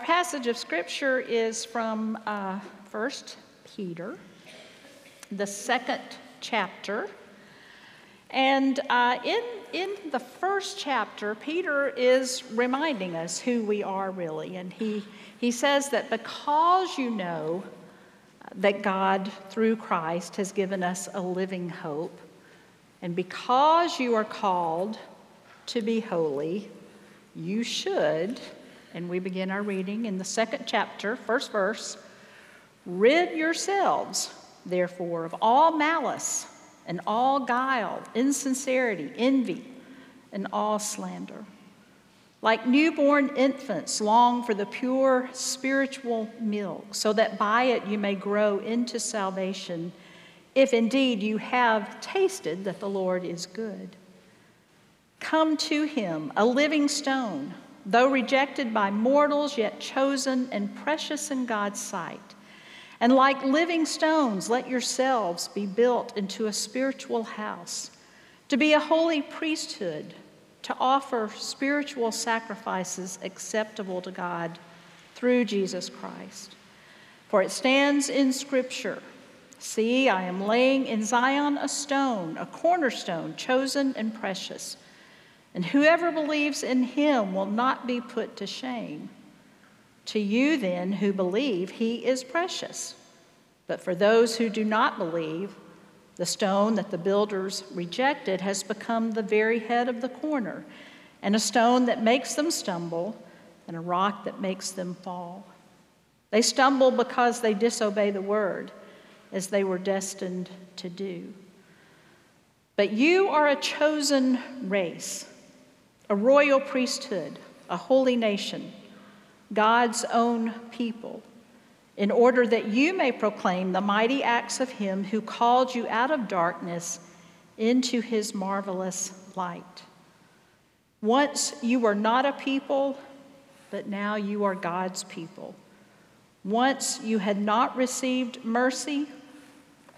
Our passage of scripture is from uh, 1 Peter, the second chapter. And uh, in, in the first chapter, Peter is reminding us who we are really. And he, he says that because you know that God, through Christ, has given us a living hope, and because you are called to be holy, you should, and we begin our reading in the second chapter, first verse, rid yourselves, therefore, of all malice and all guile, insincerity, envy, and all slander. Like newborn infants, long for the pure spiritual milk, so that by it you may grow into salvation, if indeed you have tasted that the Lord is good. Come to him, a living stone, though rejected by mortals, yet chosen and precious in God's sight. And like living stones, let yourselves be built into a spiritual house, to be a holy priesthood to offer spiritual sacrifices acceptable to God through Jesus Christ. For it stands in Scripture See, I am laying in Zion a stone, a cornerstone, chosen and precious. And whoever believes in him will not be put to shame. To you, then, who believe, he is precious. But for those who do not believe, the stone that the builders rejected has become the very head of the corner, and a stone that makes them stumble, and a rock that makes them fall. They stumble because they disobey the word, as they were destined to do. But you are a chosen race, a royal priesthood, a holy nation, God's own people in order that you may proclaim the mighty acts of him who called you out of darkness into his marvelous light. Once you were not a people, but now you are God's people. Once you had not received mercy,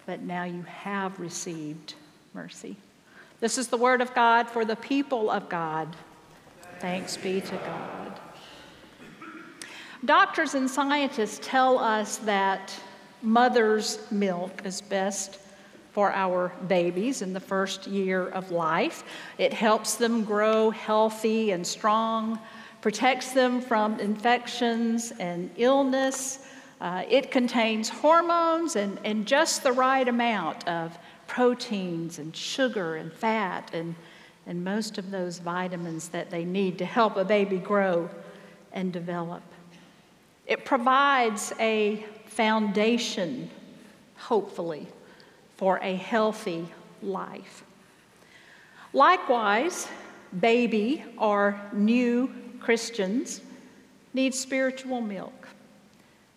but now you have received mercy. This is the word of God for the people of God. Thanks be to God. Doctors and scientists tell us that mother's milk is best for our babies in the first year of life. It helps them grow healthy and strong, protects them from infections and illness. Uh, it contains hormones and, and just the right amount of proteins and sugar and fat and, and most of those vitamins that they need to help a baby grow and develop. It provides a foundation, hopefully, for a healthy life. Likewise, baby or new Christians need spiritual milk.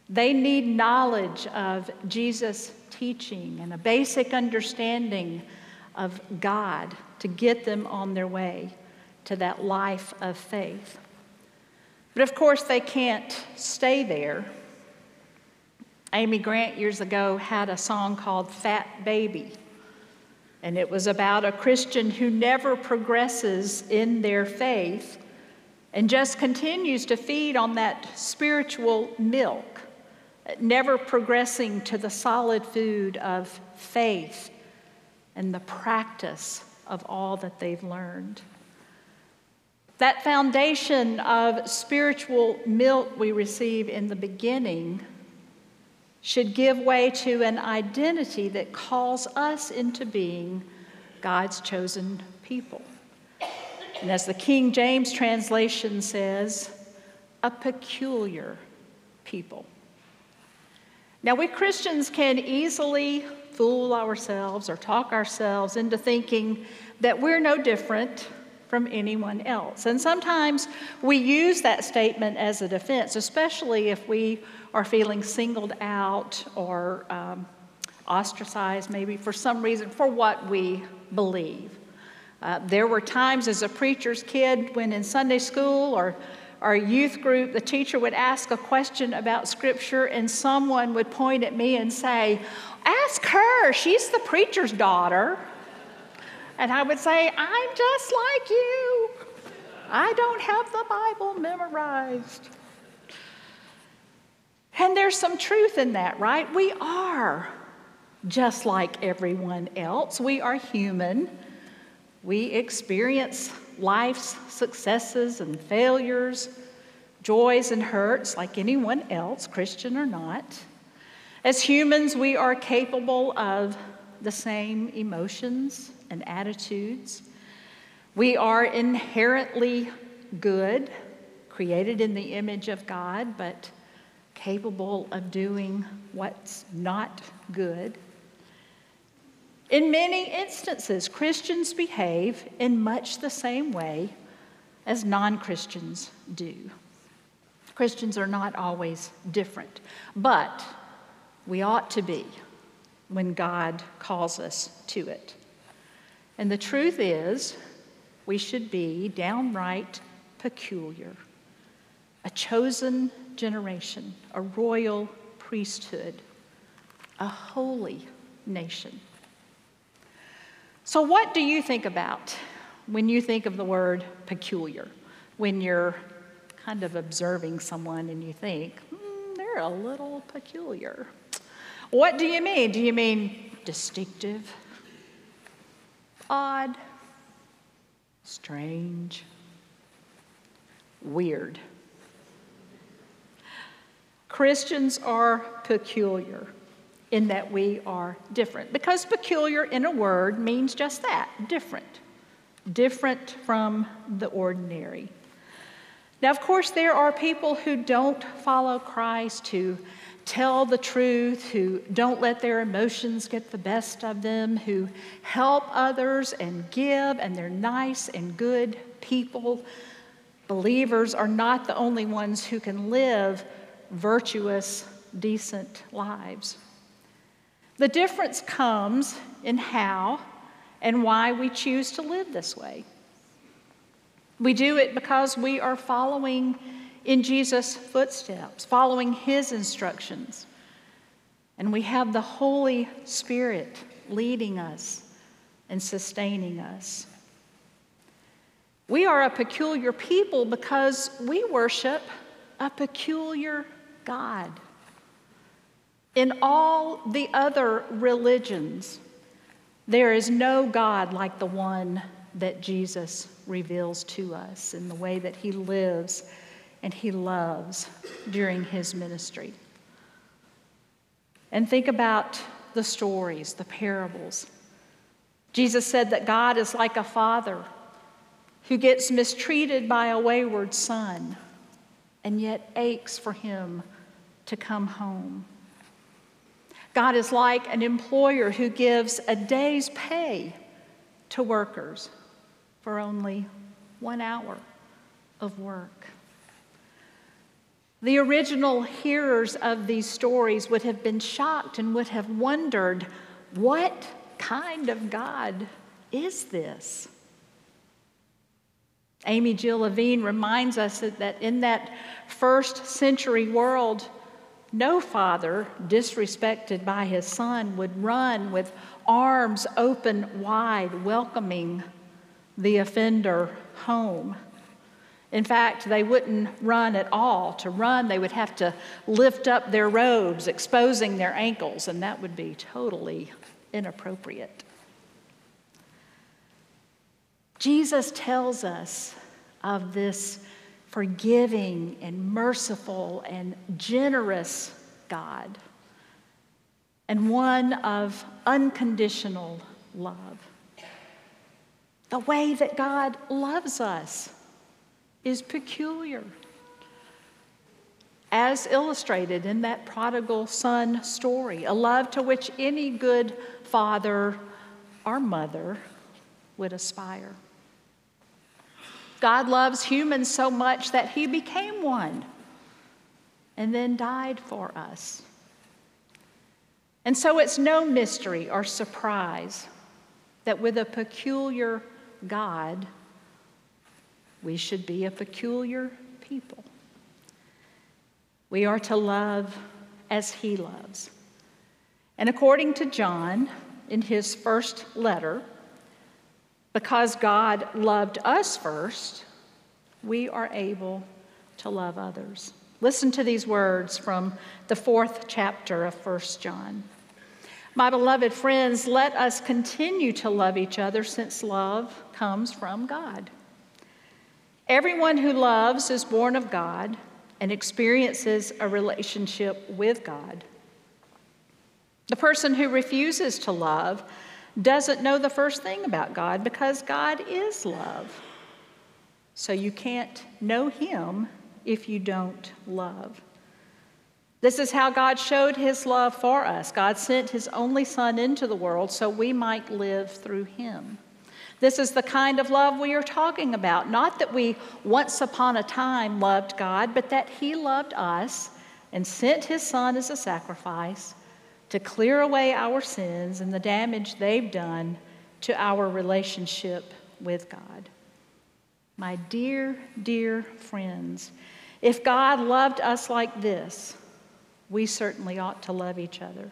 They need knowledge of Jesus' teaching and a basic understanding of God to get them on their way to that life of faith. But of course, they can't stay there. Amy Grant years ago had a song called Fat Baby, and it was about a Christian who never progresses in their faith and just continues to feed on that spiritual milk, never progressing to the solid food of faith and the practice of all that they've learned. That foundation of spiritual milk we receive in the beginning should give way to an identity that calls us into being God's chosen people. And as the King James translation says, a peculiar people. Now, we Christians can easily fool ourselves or talk ourselves into thinking that we're no different from anyone else. And sometimes we use that statement as a defense, especially if we are feeling singled out or um, ostracized, maybe for some reason, for what we believe. Uh, there were times as a preacher's kid when in Sunday school or our youth group, the teacher would ask a question about Scripture, and someone would point at me and say, Ask her, she's the preacher's daughter. And I would say, I'm just like you. I don't have the Bible memorized. And there's some truth in that, right? We are just like everyone else. We are human. We experience life's successes and failures, joys and hurts like anyone else, Christian or not. As humans, we are capable of the same emotions and attitudes. We are inherently good, created in the image of God, but capable of doing what's not good. In many instances, Christians behave in much the same way as non Christians do. Christians are not always different, but we ought to be when God calls us to it. And the truth is, we should be downright peculiar, a chosen generation, a royal priesthood, a holy nation. So, what do you think about when you think of the word peculiar? When you're kind of observing someone and you think, mm, they're a little peculiar. What do you mean? Do you mean distinctive, odd, strange, weird? Christians are peculiar in that we are different. Because peculiar in a word means just that different. Different from the ordinary. Now, of course, there are people who don't follow Christ, who tell the truth, who don't let their emotions get the best of them, who help others and give, and they're nice and good people. Believers are not the only ones who can live virtuous, decent lives. The difference comes in how and why we choose to live this way. We do it because we are following in Jesus' footsteps, following his instructions. And we have the Holy Spirit leading us and sustaining us. We are a peculiar people because we worship a peculiar God. In all the other religions, there is no God like the one that Jesus reveals to us in the way that he lives and he loves during his ministry. And think about the stories, the parables. Jesus said that God is like a father who gets mistreated by a wayward son and yet aches for him to come home. God is like an employer who gives a day's pay to workers for only one hour of work. The original hearers of these stories would have been shocked and would have wondered what kind of God is this? Amy Jill Levine reminds us that in that first century world, no father, disrespected by his son, would run with arms open wide, welcoming the offender home. In fact, they wouldn't run at all. To run, they would have to lift up their robes, exposing their ankles, and that would be totally inappropriate. Jesus tells us of this forgiving and merciful and generous God, and one of unconditional love. The way that God loves us is peculiar. As illustrated in that prodigal son story, a love to which any good father or mother would aspire. God loves humans so much that he became one and then died for us. And so it's no mystery or surprise that with a peculiar God, we should be a peculiar people. We are to love as he loves. And according to John, in his first letter, because God loved us first, we are able to love others. Listen to these words from the fourth chapter of 1 John. My beloved friends, let us continue to love each other since love comes from God. Everyone who loves is born of God and experiences a relationship with God. The person who refuses to love doesn't know the first thing about God because God is love. So you can't know Him if you don't love. This is how God showed His love for us. God sent His only Son into the world so we might live through Him. This is the kind of love we are talking about. Not that we once upon a time loved God, but that He loved us and sent His Son as a sacrifice to clear away our sins and the damage they've done to our relationship with God. My dear, dear friends, if God loved us like this, we certainly ought to love each other.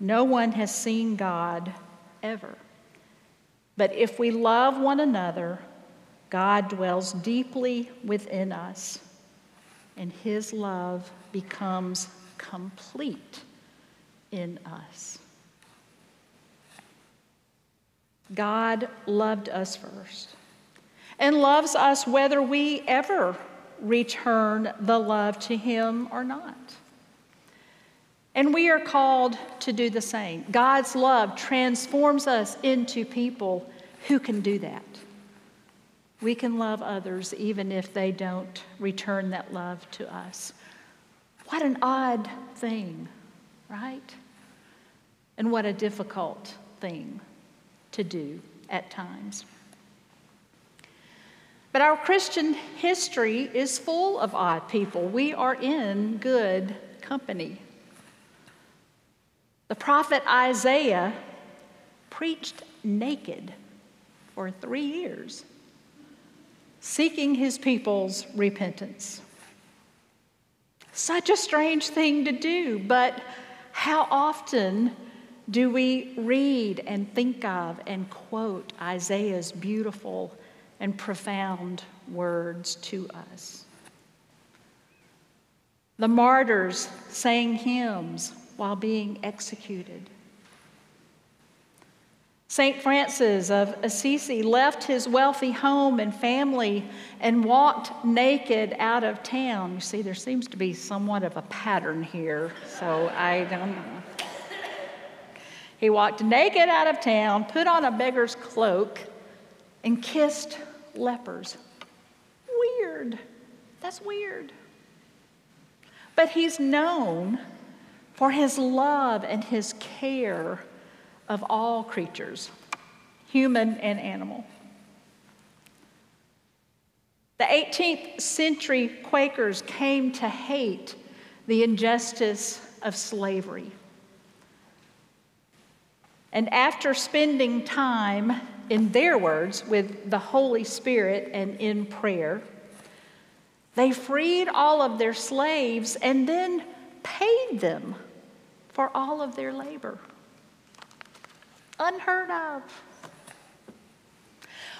No one has seen God ever. But if we love one another, God dwells deeply within us, and his love becomes complete in us. God loved us first and loves us whether we ever return the love to Him or not. And we are called to do the same. God's love transforms us into people who can do that. We can love others even if they don't return that love to us. What an odd thing right? And what a difficult thing to do at times. But our Christian history is full of odd people. We are in good company. The prophet Isaiah preached naked for three years, seeking his people's repentance. Such a strange thing to do, but how often do we read and think of and quote Isaiah's beautiful and profound words to us? The martyrs sang hymns while being executed. St. Francis of Assisi left his wealthy home and family and walked naked out of town. You see, there seems to be somewhat of a pattern here, so I don't know. He walked naked out of town, put on a beggar's cloak, and kissed lepers. Weird. That's weird. But he's known for his love and his care of all creatures, human and animal. The 18th century Quakers came to hate the injustice of slavery. And after spending time, in their words, with the Holy Spirit and in prayer, they freed all of their slaves and then paid them for all of their labor unheard of.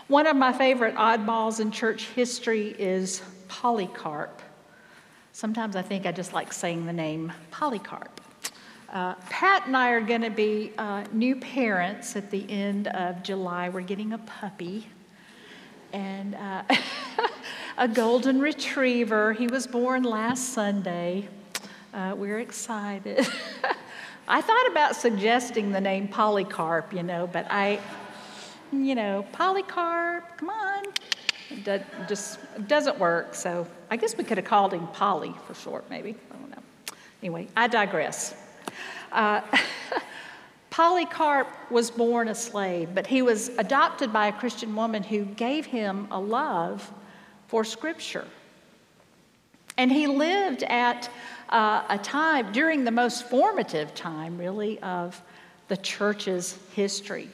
One of my favorite oddballs in church history is Polycarp. Sometimes I think I just like saying the name Polycarp. Uh, Pat and I are going to be uh, new parents at the end of July. We're getting a puppy and uh, a golden retriever. He was born last Sunday. Uh, we're excited. I thought about suggesting the name Polycarp, you know, but I, you know, Polycarp, come on. It just doesn't work. So I guess we could have called him Polly for short, maybe. I don't know. Anyway, I digress. Uh, Polycarp was born a slave, but he was adopted by a Christian woman who gave him a love for Scripture. And he lived at uh, a time during the most formative time, really, of the church's history.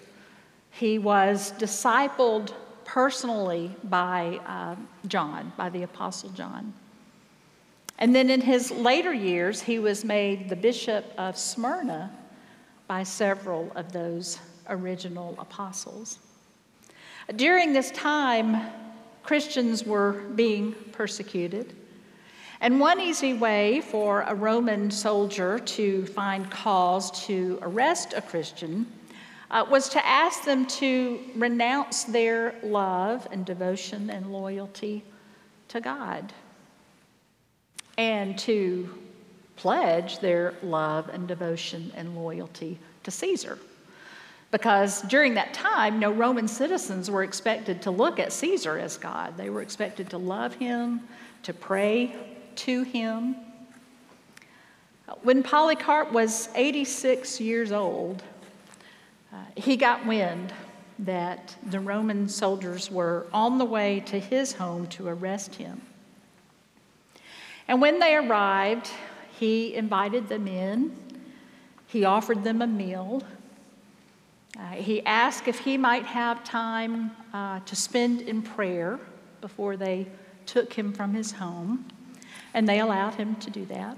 He was discipled personally by uh, John, by the Apostle John. And then in his later years, he was made the bishop of Smyrna by several of those original apostles. During this time, Christians were being persecuted. And one easy way for a Roman soldier to find cause to arrest a Christian uh, was to ask them to renounce their love and devotion and loyalty to God and to pledge their love and devotion and loyalty to Caesar. Because during that time, no Roman citizens were expected to look at Caesar as God. They were expected to love him, to pray to him. When Polycarp was 86 years old, uh, he got wind that the Roman soldiers were on the way to his home to arrest him. And when they arrived, he invited them in, he offered them a meal. Uh, he asked if he might have time uh, to spend in prayer before they took him from his home, and they allowed him to do that.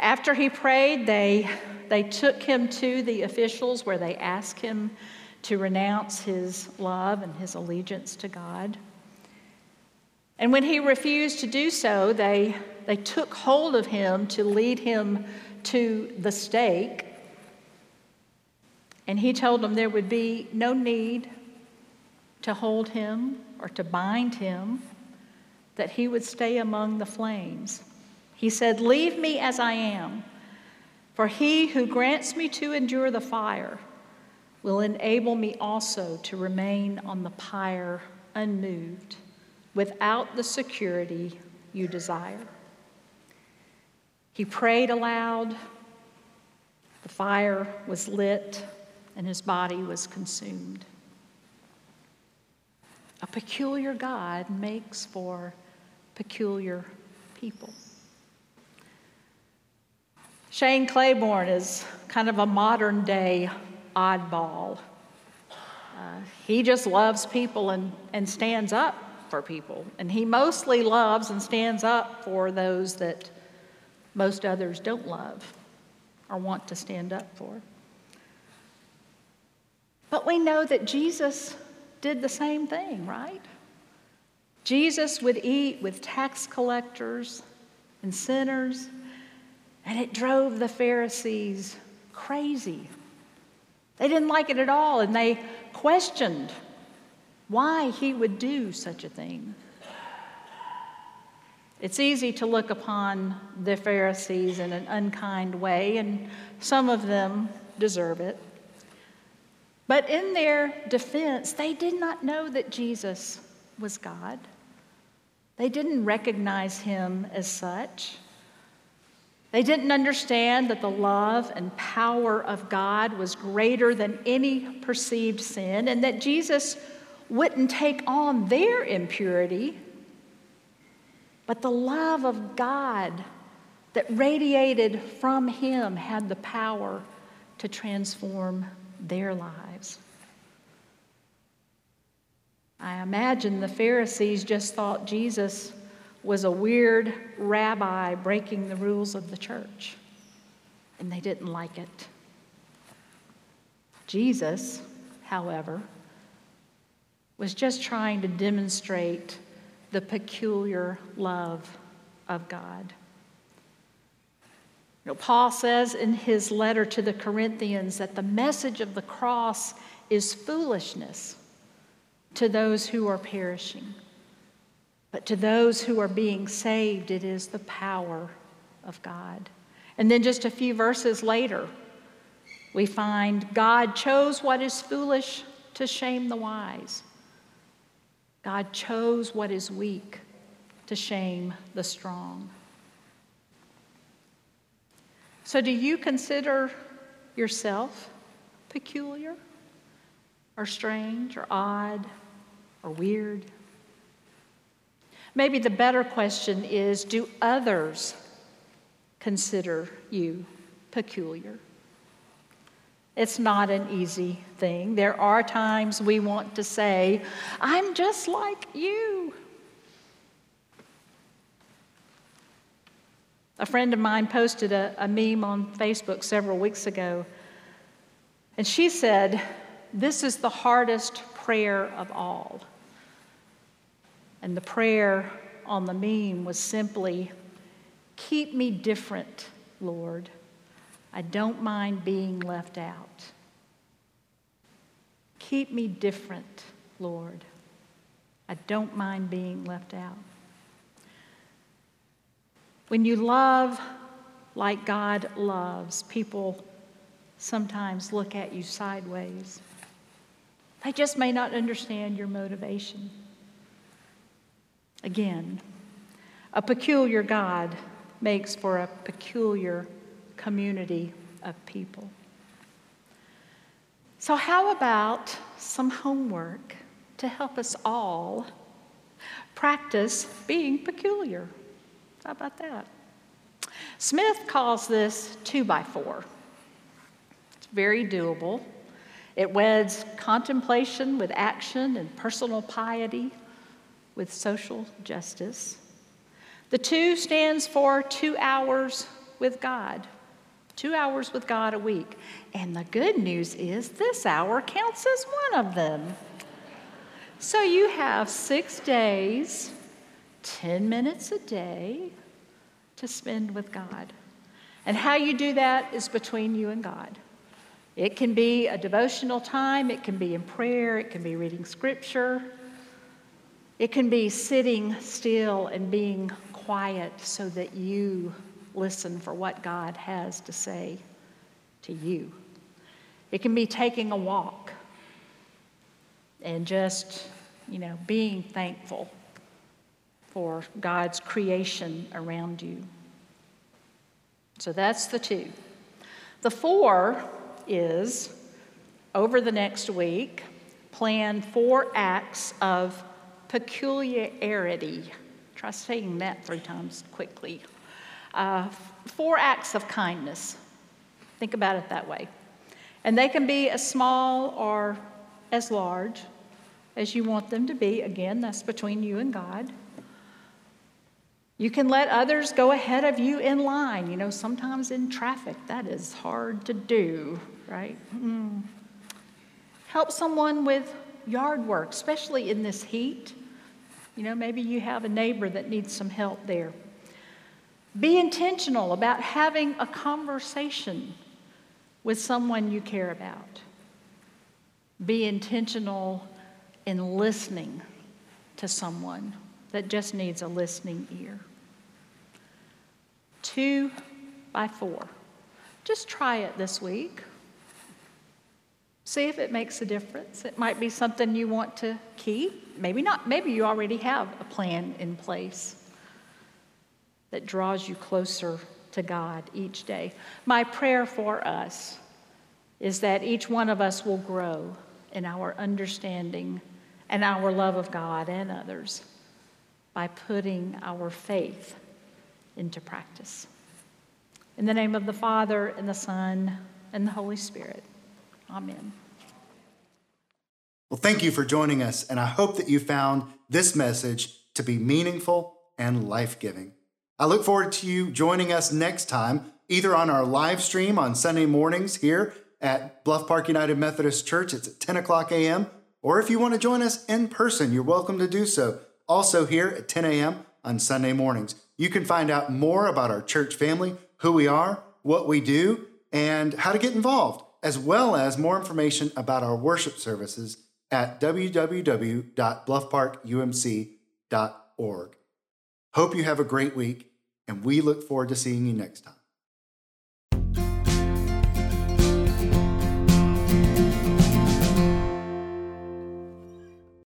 After he prayed, they, they took him to the officials where they asked him to renounce his love and his allegiance to God. And when he refused to do so, they, they took hold of him to lead him to the stake. And he told them there would be no need to hold him or to bind him, that he would stay among the flames. He said, Leave me as I am, for he who grants me to endure the fire will enable me also to remain on the pyre unmoved without the security you desire. He prayed aloud, the fire was lit, and his body was consumed. A peculiar God makes for peculiar people. Shane Claiborne is kind of a modern day oddball. Uh, he just loves people and, and stands up for people. And he mostly loves and stands up for those that most others don't love or want to stand up for. But we know that Jesus did the same thing, right? Jesus would eat with tax collectors and sinners, and it drove the Pharisees crazy. They didn't like it at all, and they questioned why he would do such a thing. It's easy to look upon the Pharisees in an unkind way, and some of them deserve it. But in their defense, they did not know that Jesus was God. They didn't recognize him as such. They didn't understand that the love and power of God was greater than any perceived sin, and that Jesus wouldn't take on their impurity, but the love of God that radiated from him had the power to transform their lives. I imagine the Pharisees just thought Jesus was a weird rabbi breaking the rules of the church, and they didn't like it. Jesus, however, was just trying to demonstrate the peculiar love of God. You know, Paul says in his letter to the Corinthians that the message of the cross is foolishness to those who are perishing. But to those who are being saved, it is the power of God. And then just a few verses later, we find God chose what is foolish to shame the wise. God chose what is weak to shame the strong. So, do you consider yourself peculiar or strange or odd or weird? Maybe the better question is do others consider you peculiar? It's not an easy thing. There are times we want to say, I'm just like you. A friend of mine posted a, a, meme on Facebook several weeks ago, and she said, This is the hardest prayer of all. And the prayer on the meme was simply, Keep me different, Lord. I don't mind being left out. Keep me different, Lord. I don't mind being left out. When you love like God loves, people sometimes look at you sideways. They just may not understand your motivation. Again, a peculiar God makes for a peculiar community of people. So, how about some homework to help us all practice being peculiar? How about that? Smith calls this two by four. It's very doable. It weds contemplation with action and personal piety with social justice. The two stands for two hours with God, two hours with God a week. And the good news is this hour counts as one of them. So you have six days, 10 minutes a day to spend with God. And how you do that is between you and God. It can be a devotional time, it can be in prayer, it can be reading scripture, it can be sitting still and being quiet so that you listen for what God has to say to you. It can be taking a walk and just, you know, being thankful for God's creation around you. So that's the two. The four is over the next week, plan four acts of peculiarity. Try saying that three times quickly. Uh, four acts of kindness. Think about it that way. And they can be as small or as large as you want them to be. Again, that's between you and God. You can let others go ahead of you in line. You know, sometimes in traffic, that is hard to do right? Mm. Help someone with yard work, especially in this heat. You know, maybe you have a neighbor that needs some help there. Be intentional about having a conversation with someone you care about. Be intentional in listening to someone that just needs a listening ear. Two by four. Just try it this week. See if it makes a difference. It might be something you want to keep. Maybe not. Maybe you already have a plan in place that draws you closer to God each day. My prayer for us is that each one of us will grow in our understanding and our love of God and others by putting our faith into practice. In the name of the Father, and the Son, and the Holy Spirit. Amen. Well, thank you for joining us, and I hope that you found this message to be meaningful and life giving. I look forward to you joining us next time, either on our live stream on Sunday mornings here at Bluff Park United Methodist Church. It's at 10 o'clock a.m. Or if you want to join us in person, you're welcome to do so. Also, here at 10 a.m. on Sunday mornings. You can find out more about our church family, who we are, what we do, and how to get involved as well as more information about our worship services at www.bluffparkumc.org. Hope you have a great week, and we look forward to seeing you next time.